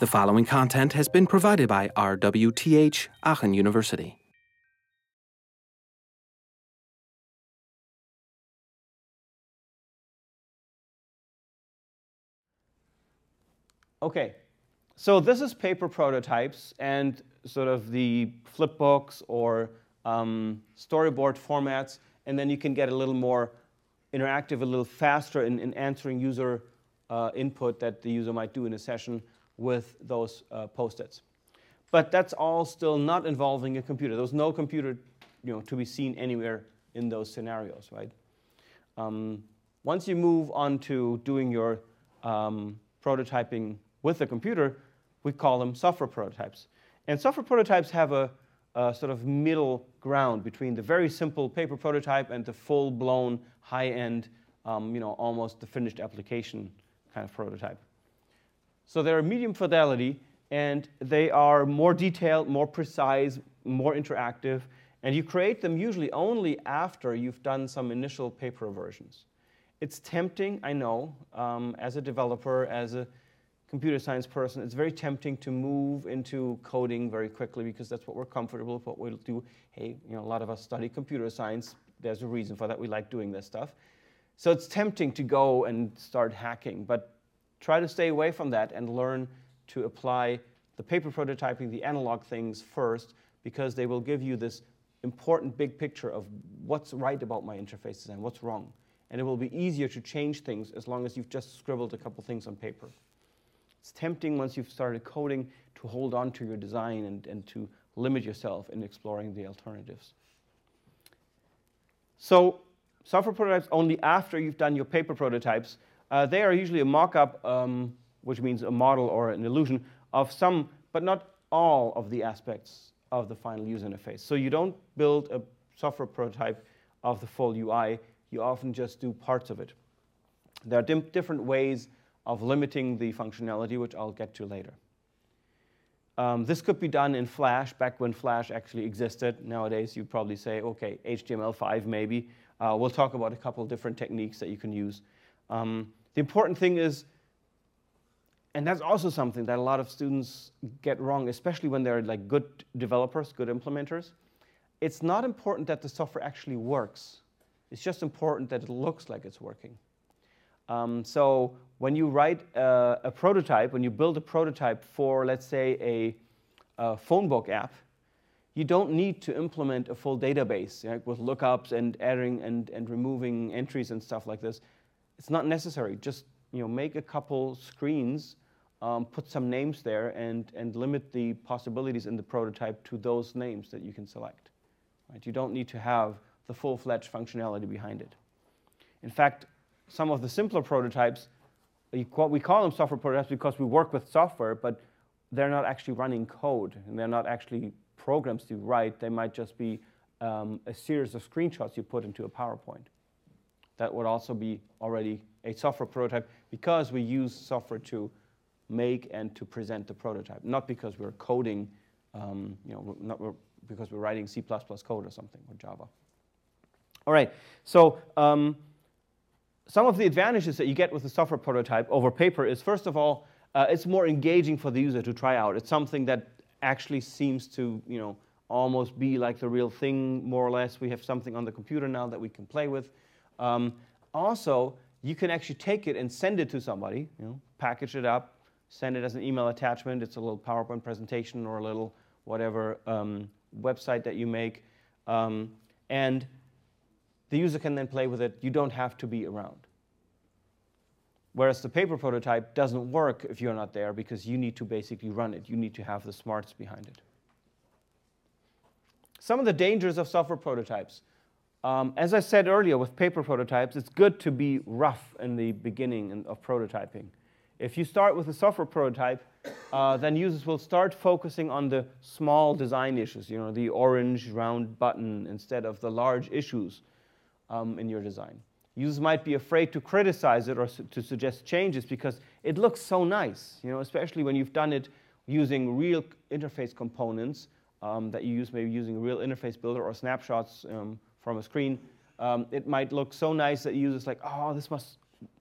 The following content has been provided by RWTH Aachen University. Okay, so this is paper prototypes and sort of the flipbooks or um, storyboard formats, and then you can get a little more interactive, a little faster in, in answering user uh, input that the user might do in a session with those uh, post-its. But that's all still not involving a computer. There's no computer you know, to be seen anywhere in those scenarios, right? Um, once you move on to doing your um, prototyping with a computer, we call them software prototypes. And software prototypes have a, a sort of middle ground between the very simple paper prototype and the full-blown, high-end, um, you know, almost the finished application kind of prototype. So they're medium fidelity, and they are more detailed, more precise, more interactive, and you create them usually only after you've done some initial paper versions. It's tempting, I know, um, as a developer, as a computer science person, it's very tempting to move into coding very quickly because that's what we're comfortable with, what we'll do. Hey, you know, a lot of us study computer science. There's a reason for that. We like doing this stuff. So it's tempting to go and start hacking, but Try to stay away from that and learn to apply the paper prototyping, the analog things first, because they will give you this important big picture of what's right about my interfaces and what's wrong. And it will be easier to change things as long as you've just scribbled a couple things on paper. It's tempting once you've started coding to hold on to your design and, and to limit yourself in exploring the alternatives. So software prototypes only after you've done your paper prototypes uh, they are usually a mock-up, um, which means a model or an illusion of some, but not all of the aspects of the final user interface. So you don't build a software prototype of the full UI, you often just do parts of it. There are different ways of limiting the functionality, which I'll get to later. Um, this could be done in Flash, back when Flash actually existed. Nowadays, you'd probably say, okay, HTML5 maybe. Uh, we'll talk about a couple different techniques that you can use. Um, the important thing is, and that's also something that a lot of students get wrong, especially when they're like good developers, good implementers. It's not important that the software actually works. It's just important that it looks like it's working. Um, so when you write a, a, prototype, when you build a prototype for, let's say, a, a phone book app, you don't need to implement a full database with lookups and adding and, and removing entries and stuff like this it's not necessary. Just you know, make a couple screens, um, put some names there, and, and limit the possibilities in the prototype to those names that you can select. Right? You don't need to have the full-fledged functionality behind it. In fact, some of the simpler prototypes, we call them software prototypes because we work with software, but they're not actually running code, and they're not actually programs to write. They might just be um, a series of screenshots you put into a PowerPoint that would also be already a software prototype because we use software to make and to present the prototype, not because we're coding, um, you know, not because we're writing C++ code or something, or Java. All right, so um, some of the advantages that you get with the software prototype over paper is, first of all, uh, it's more engaging for the user to try out. It's something that actually seems to, you know, almost be like the real thing, more or less. We have something on the computer now that we can play with. Um, also, you can actually take it and send it to somebody, you know, package it up, send it as an email attachment. It's a little PowerPoint presentation or a little whatever um, website that you make. Um, and the user can then play with it. You don't have to be around. Whereas the paper prototype doesn't work if you're not there because you need to basically run it. You need to have the smarts behind it. Some of the dangers of software prototypes. Um, as I said earlier with paper prototypes, it's good to be rough in the beginning of prototyping. If you start with a software prototype, uh, then users will start focusing on the small design issues, you know, the orange round button instead of the large issues um, in your design. Users might be afraid to criticize it or su to suggest changes because it looks so nice, you know, especially when you've done it using real interface components um, that you use, maybe using a real interface builder or snapshots um, from a screen, um, it might look so nice that users like, oh, this must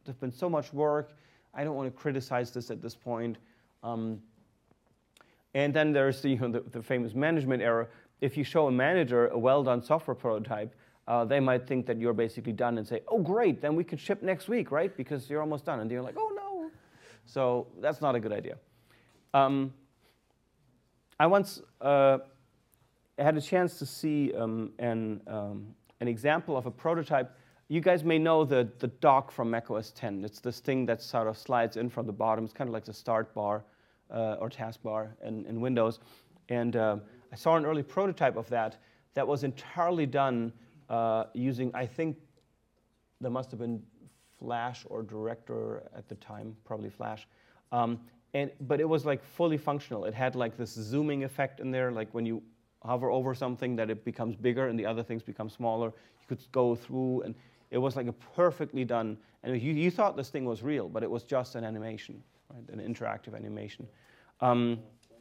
have been so much work. I don't want to criticize this at this point. Um, And then there's the, you know, the, the, famous management error. If you show a manager a well-done software prototype, uh, they might think that you're basically done and say, oh, great, then we can ship next week, right? Because you're almost done. And you're like, oh, no. So that's not a good idea. Um, I once uh, had a chance to see um, an, um, an example of a prototype. You guys may know the, the dock from macOS 10. It's this thing that sort of slides in from the bottom. It's kind of like the start bar uh, or taskbar in, in Windows. And uh, I saw an early prototype of that that was entirely done uh, using, I think, there must have been Flash or Director at the time, probably Flash. Um, and, but it was like fully functional. It had like this zooming effect in there, like when you hover over something that it becomes bigger and the other things become smaller. You could go through and it was like a perfectly done, and you, you thought this thing was real, but it was just an animation, right? an interactive animation. Um,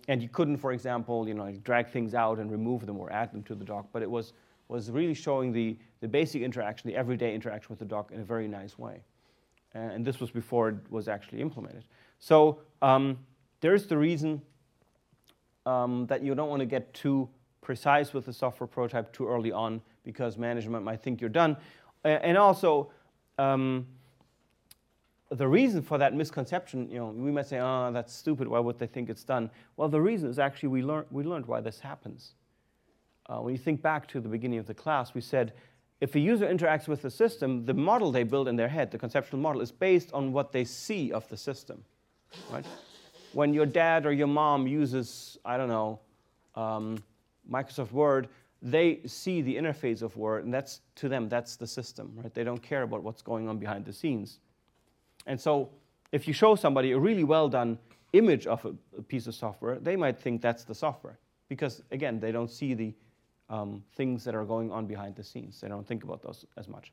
and you couldn't, for example, you know, like drag things out and remove them or add them to the dock, but it was, was really showing the, the basic interaction, the everyday interaction with the dock in a very nice way. And this was before it was actually implemented. So um, there's the reason um, that you don't want to get too precise with the software prototype too early on because management might think you're done. And also, um, the reason for that misconception, you know, we might say, oh, that's stupid, why would they think it's done? Well, the reason is actually we, learn, we learned why this happens. Uh, when you think back to the beginning of the class, we said, if a user interacts with the system, the model they build in their head, the conceptual model, is based on what they see of the system, right? When your dad or your mom uses, I don't know, um, Microsoft Word, they see the interface of Word, and that's to them, that's the system, right? They don't care about what's going on behind the scenes. And so if you show somebody a really well done image of a, a piece of software, they might think that's the software. Because again, they don't see the um, things that are going on behind the scenes. They don't think about those as much.